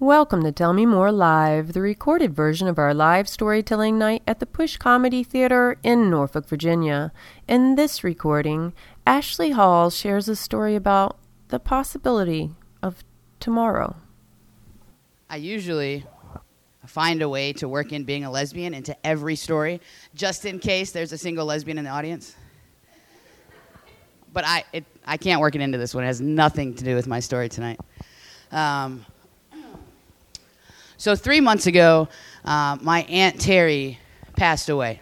Welcome to Tell Me More Live, the recorded version of our live storytelling night at the Push Comedy Theater in Norfolk, Virginia. In this recording, Ashley Hall shares a story about the possibility of tomorrow. I usually find a way to work in being a lesbian into every story, just in case there's a single lesbian in the audience. But I, it, I can't work it into this one. It has nothing to do with my story tonight. Um, so, three months ago, uh, my Aunt Terry passed away.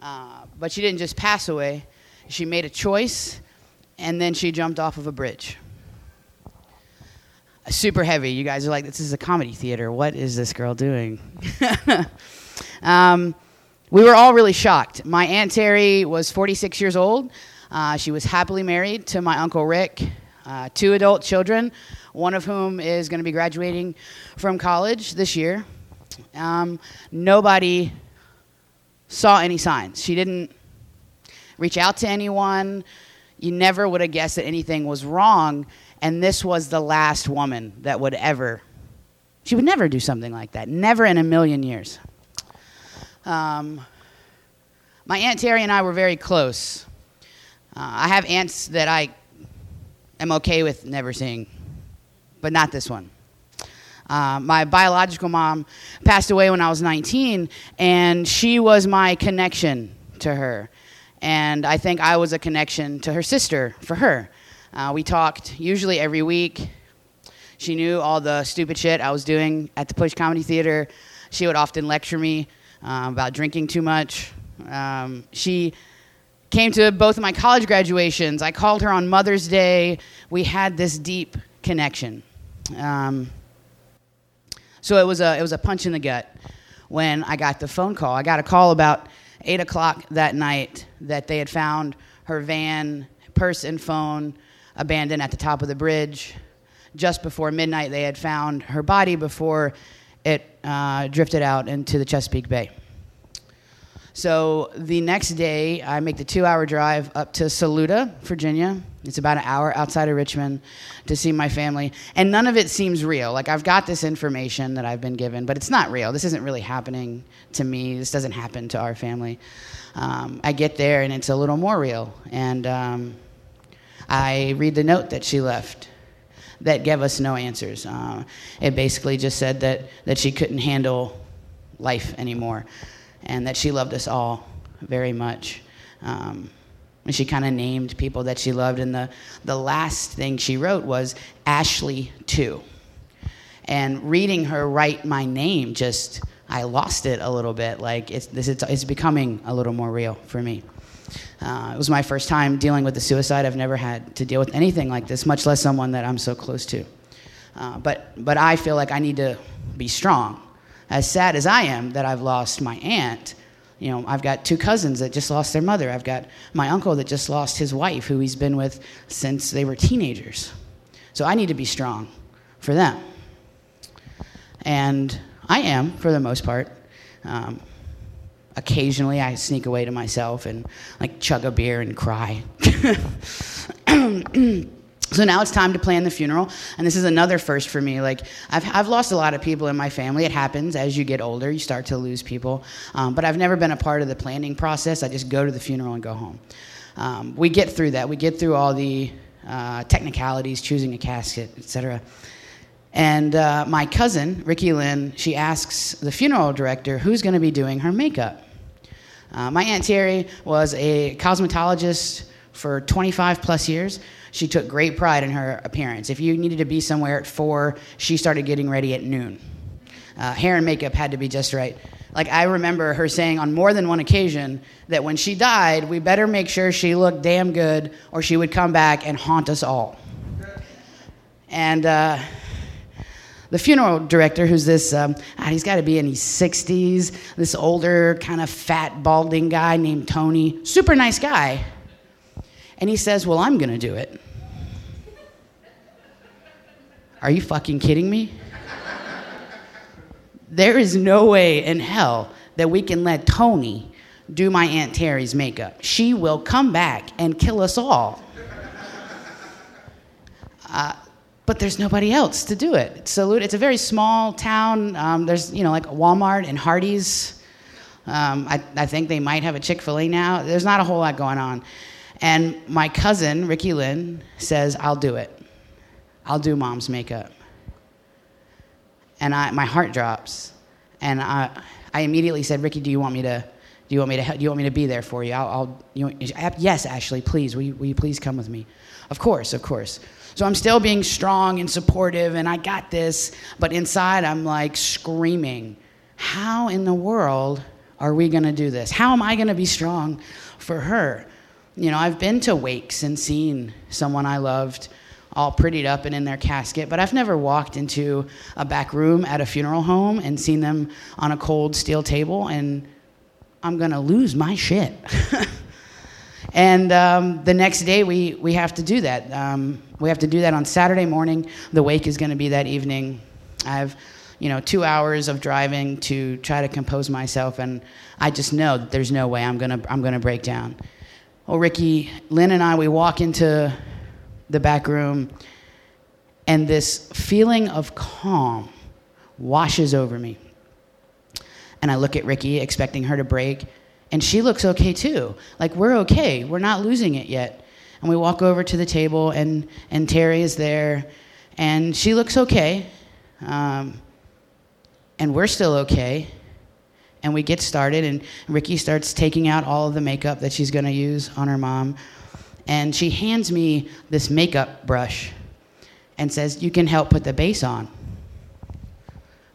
Uh, but she didn't just pass away, she made a choice, and then she jumped off of a bridge. Super heavy. You guys are like, this is a comedy theater. What is this girl doing? um, we were all really shocked. My Aunt Terry was 46 years old. Uh, she was happily married to my Uncle Rick, uh, two adult children, one of whom is going to be graduating from college this year. Um, nobody saw any signs. She didn't reach out to anyone. You never would have guessed that anything was wrong. And this was the last woman that would ever, she would never do something like that. Never in a million years. Um, my Aunt Terry and I were very close. Uh, I have aunts that I am okay with never seeing but not this one. Uh, my biological mom passed away when I was 19, and she was my connection to her. And I think I was a connection to her sister for her. Uh, we talked usually every week. She knew all the stupid shit I was doing at the Push Comedy Theater. She would often lecture me uh, about drinking too much. Um, she came to both of my college graduations. I called her on Mother's Day. We had this deep connection. Um, so it was a it was a punch in the gut when I got the phone call. I got a call about eight o'clock that night that they had found her van, purse, and phone abandoned at the top of the bridge. Just before midnight, they had found her body before it uh, drifted out into the Chesapeake Bay. So the next day, I make the two hour drive up to Saluda, Virginia. It's about an hour outside of Richmond to see my family. And none of it seems real. Like, I've got this information that I've been given, but it's not real. This isn't really happening to me. This doesn't happen to our family. Um, I get there, and it's a little more real. And um, I read the note that she left that gave us no answers. Uh, it basically just said that, that she couldn't handle life anymore and that she loved us all very much. Um, and she kind of named people that she loved, and the, the last thing she wrote was Ashley too. And reading her write my name just, I lost it a little bit. Like it's, this, it's, it's becoming a little more real for me. Uh, it was my first time dealing with the suicide. I've never had to deal with anything like this, much less someone that I'm so close to. Uh, but, but I feel like I need to be strong as sad as I am that I've lost my aunt, you know, I've got two cousins that just lost their mother. I've got my uncle that just lost his wife, who he's been with since they were teenagers. So I need to be strong for them. And I am, for the most part. Um, occasionally, I sneak away to myself and like chug a beer and cry. So now it's time to plan the funeral, and this is another first for me. Like I've I've lost a lot of people in my family. It happens as you get older, you start to lose people. Um, but I've never been a part of the planning process. I just go to the funeral and go home. Um, we get through that. We get through all the uh, technicalities, choosing a casket, etc. And uh, my cousin Ricky Lynn, she asks the funeral director who's going to be doing her makeup. Uh, my aunt Terry was a cosmetologist for 25 plus years. She took great pride in her appearance. If you needed to be somewhere at four, she started getting ready at noon. Uh, hair and makeup had to be just right. Like, I remember her saying on more than one occasion that when she died, we better make sure she looked damn good or she would come back and haunt us all. And uh, the funeral director, who's this, um, ah, he's got to be in his 60s, this older, kind of fat, balding guy named Tony, super nice guy. And he says, Well, I'm going to do it. Are you fucking kidding me? there is no way in hell that we can let Tony do my Aunt Terry's makeup. She will come back and kill us all. Uh, but there's nobody else to do it. Saluda. It's a very small town. Um, there's you know like Walmart and Hardee's. Um, I, I think they might have a Chick Fil A now. There's not a whole lot going on. And my cousin Ricky Lynn says, "I'll do it. I'll do mom's makeup." And I, my heart drops, and I, I immediately said, "Ricky, do you want me to?" Do you want me to? Do you want me to be there for you? I'll. I'll you know, uh, yes, Ashley, please. Will you, will you please come with me? Of course, of course. So I'm still being strong and supportive, and I got this. But inside, I'm like screaming, How in the world are we going to do this? How am I going to be strong for her? You know, I've been to wakes and seen someone I loved all prettied up and in their casket, but I've never walked into a back room at a funeral home and seen them on a cold steel table, and I'm to lose my shit. And um, the next day, we, we have to do that. Um, we have to do that on Saturday morning. The wake is to be that evening. I have, you know, two hours of driving to try to compose myself, and I just know that there's no way I'm to I'm gonna break down. Well, Ricky, Lynn, and I, we walk into the back room, and this feeling of calm washes over me. And I look at Ricky, expecting her to break, and she looks okay too. Like we're okay. We're not losing it yet. And we walk over to the table, and and Terry is there, and she looks okay, um, and we're still okay. And we get started, and Ricky starts taking out all of the makeup that she's going to use on her mom, and she hands me this makeup brush, and says, "You can help put the base on."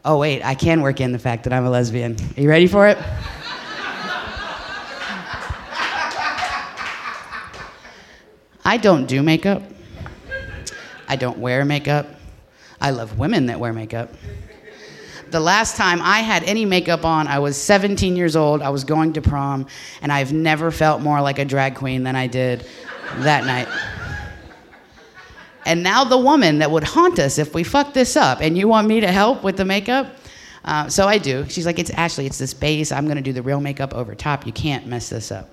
Oh wait, I can work in the fact that I'm a lesbian. Are you ready for it? I don't do makeup. I don't wear makeup. I love women that wear makeup. The last time I had any makeup on, I was 17 years old. I was going to prom, and I've never felt more like a drag queen than I did that night. And now the woman that would haunt us if we fuck this up, and you want me to help with the makeup? Uh, so I do. She's like, it's Ashley, it's this base. I'm going to do the real makeup over top. You can't mess this up.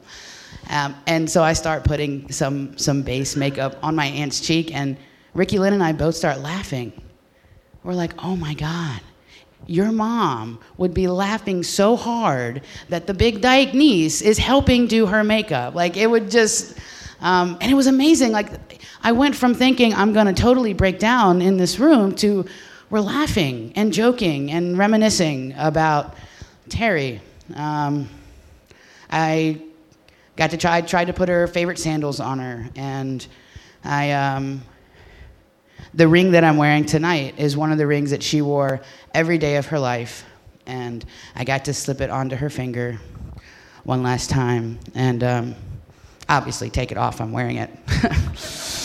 Um, and so I start putting some, some base makeup on my aunt's cheek, and Ricky Lynn and I both start laughing. We're like, oh my God, your mom would be laughing so hard that the big dyke niece is helping do her makeup. Like, it would just, um, and it was amazing. Like, I went from thinking I'm to totally break down in this room to we're laughing and joking and reminiscing about Terry. Um, I got to try tried to put her favorite sandals on her and i um, the ring that i'm wearing tonight is one of the rings that she wore every day of her life and i got to slip it onto her finger one last time and um, obviously take it off i'm wearing it.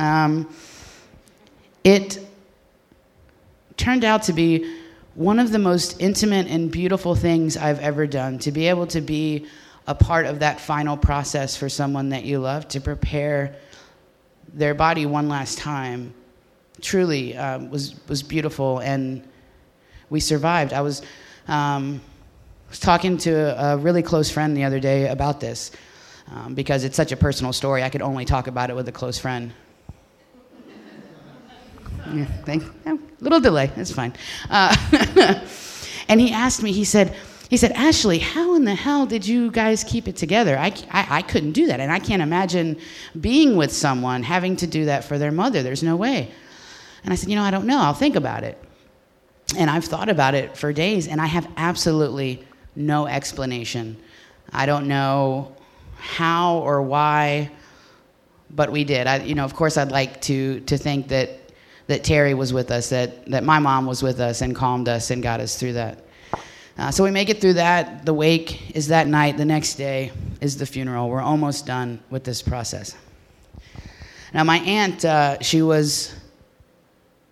Um, it turned out to be one of the most intimate and beautiful things I've ever done to be able to be a part of that final process for someone that you love to prepare their body one last time truly um, was was beautiful and we survived. I was um, was talking to a really close friend the other day about this um, because it's such a personal story. I could only talk about it with a close friend. Yeah, thank, little delay that's fine. Uh, and he asked me he said he said, Ashley, how in the hell did you guys keep it together? I, I, I, couldn't do that. And I can't imagine being with someone having to do that for their mother. There's no way. And I said, You know, I don't know. I'll think about it. And I've thought about it for days, and I have absolutely no explanation. I don't know how or why, but we did. I, you know, of course, I'd like to, to think that, that Terry was with us, that, that my mom was with us and calmed us and got us through that. Uh, so we make it through that. The wake is that night. The next day is the funeral. We're almost done with this process. Now, my aunt, uh, she was,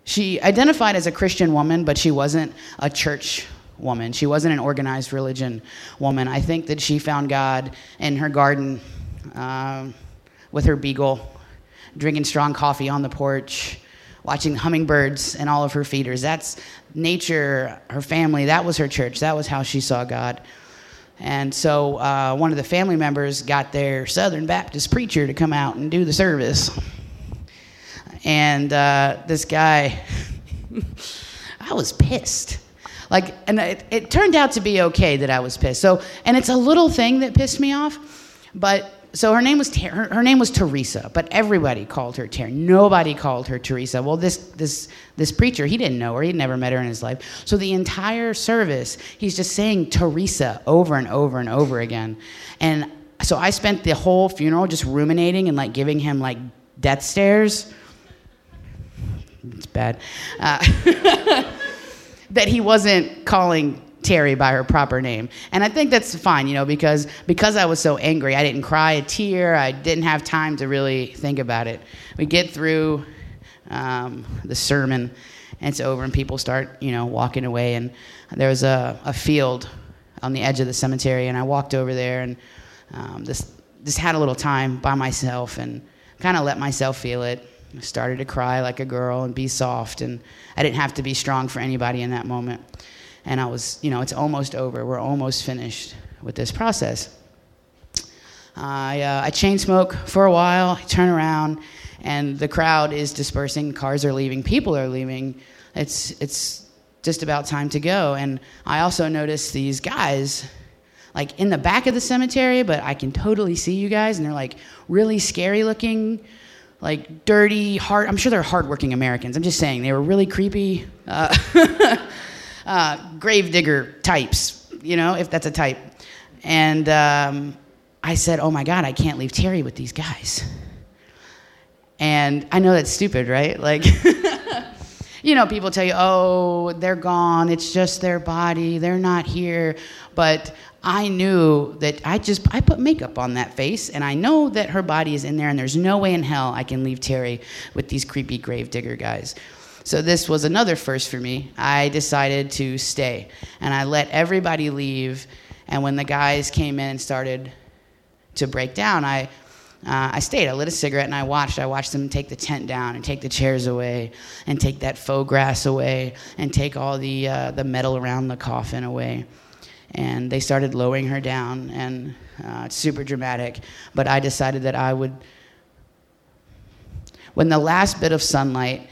she identified as a Christian woman, but she wasn't a church woman. She wasn't an organized religion woman. I think that she found God in her garden uh, with her beagle, drinking strong coffee on the porch, watching hummingbirds and all of her feeders. That's nature, her family, that was her church. That was how she saw God. And so uh, one of the family members got their Southern Baptist preacher to come out and do the service. and uh, this guy, I was pissed. Like, and it, it turned out to be okay that I was pissed. So, and it's a little thing that pissed me off, but so her name was Ter- her, her, name was Teresa, but everybody called her Terry. Nobody called her Teresa. Well, this this this preacher, he didn't know her. He'd never met her in his life. So the entire service, he's just saying Teresa over and over and over again. And so I spent the whole funeral just ruminating and like giving him like death stares. It's bad. Uh, that he wasn't calling Terry by her proper name. And I think that's fine, you know, because because I was so angry, I didn't cry a tear. I didn't have time to really think about it. We get through um, the sermon, and it's over, and people start, you know, walking away. And there was a, a field on the edge of the cemetery, and I walked over there, and um, just had a little time by myself, and kind of let myself feel it. I started to cry like a girl and be soft, and I didn't have to be strong for anybody in that moment. And I was, you know, it's almost over. We're almost finished with this process. I, uh, I chain smoke for a while, I turn around, and the crowd is dispersing. Cars are leaving, people are leaving. It's, it's just about time to go. And I also notice these guys like in the back of the cemetery, but I can totally see you guys, and they're like really scary looking, like dirty, hard. I'm sure they're hardworking Americans. I'm just saying they were really creepy, uh, uh, gravedigger types, you know, if that's a type. And um, I said, "Oh my God, I can't leave Terry with these guys." And I know that's stupid, right? Like. you know, people tell you, oh, they're gone. It's just their body. They're not here. But I knew that I just I put makeup on that face, and I know that her body is in there, and there's no way in hell I can leave Terry with these creepy gravedigger guys. So this was another first for me. I decided to stay, and I let everybody leave. And when the guys came in and started to break down, I uh, I stayed. I lit a cigarette and I watched. I watched them take the tent down and take the chairs away and take that faux grass away and take all the uh, the metal around the coffin away and they started lowering her down, and uh, it's super dramatic. But I decided that I would, when the last bit of sunlight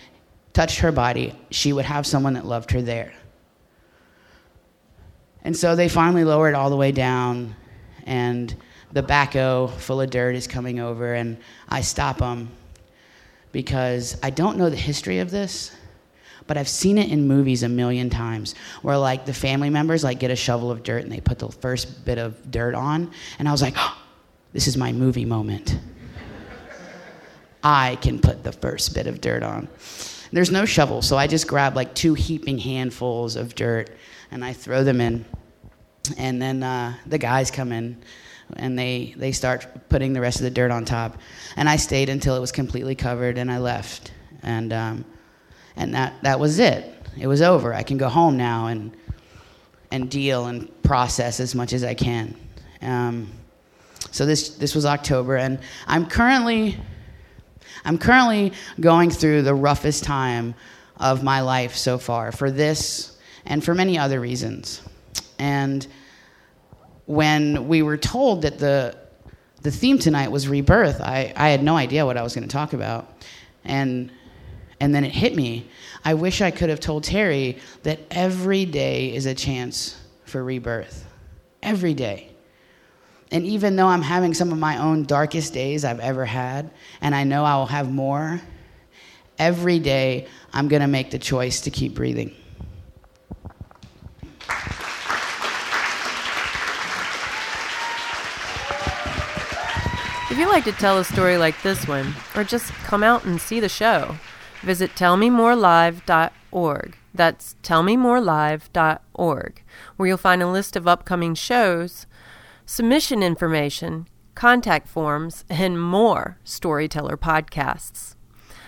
touched her body, she would have someone that loved her there. And so they finally lowered all the way down, and the backhoe full of dirt is coming over, and I stop them because I don't know the history of this but I've seen it in movies a million times where like the family members like get a shovel of dirt and they put the first bit of dirt on and I was like, oh, this is my movie moment. I can put the first bit of dirt on. There's no shovel, so I just grab like two heaping handfuls of dirt and I throw them in. And then uh, the guys come in and they, they start putting the rest of the dirt on top. And I stayed until it was completely covered and I left. And um, and that, that was it. It was over. I can go home now and, and deal and process as much as I can. Um, so this, this was October, and I'm currently, I'm currently going through the roughest time of my life so far for this and for many other reasons. And when we were told that the, the theme tonight was rebirth, I, I had no idea what I was going to talk about. And and then it hit me. I wish I could have told Terry that every day is a chance for rebirth. Every day. And even though I'm having some of my own darkest days I've ever had, and I know I will have more, every day I'm going to make the choice to keep breathing. If you'd like to tell a story like this one, or just come out and see the show, Visit tellmemorelive.org. That's tellmemorelive.org, where you'll find a list of upcoming shows, submission information, contact forms, and more storyteller podcasts.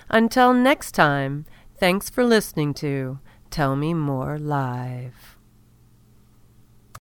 Until next time, thanks for listening to Tell Me More Live.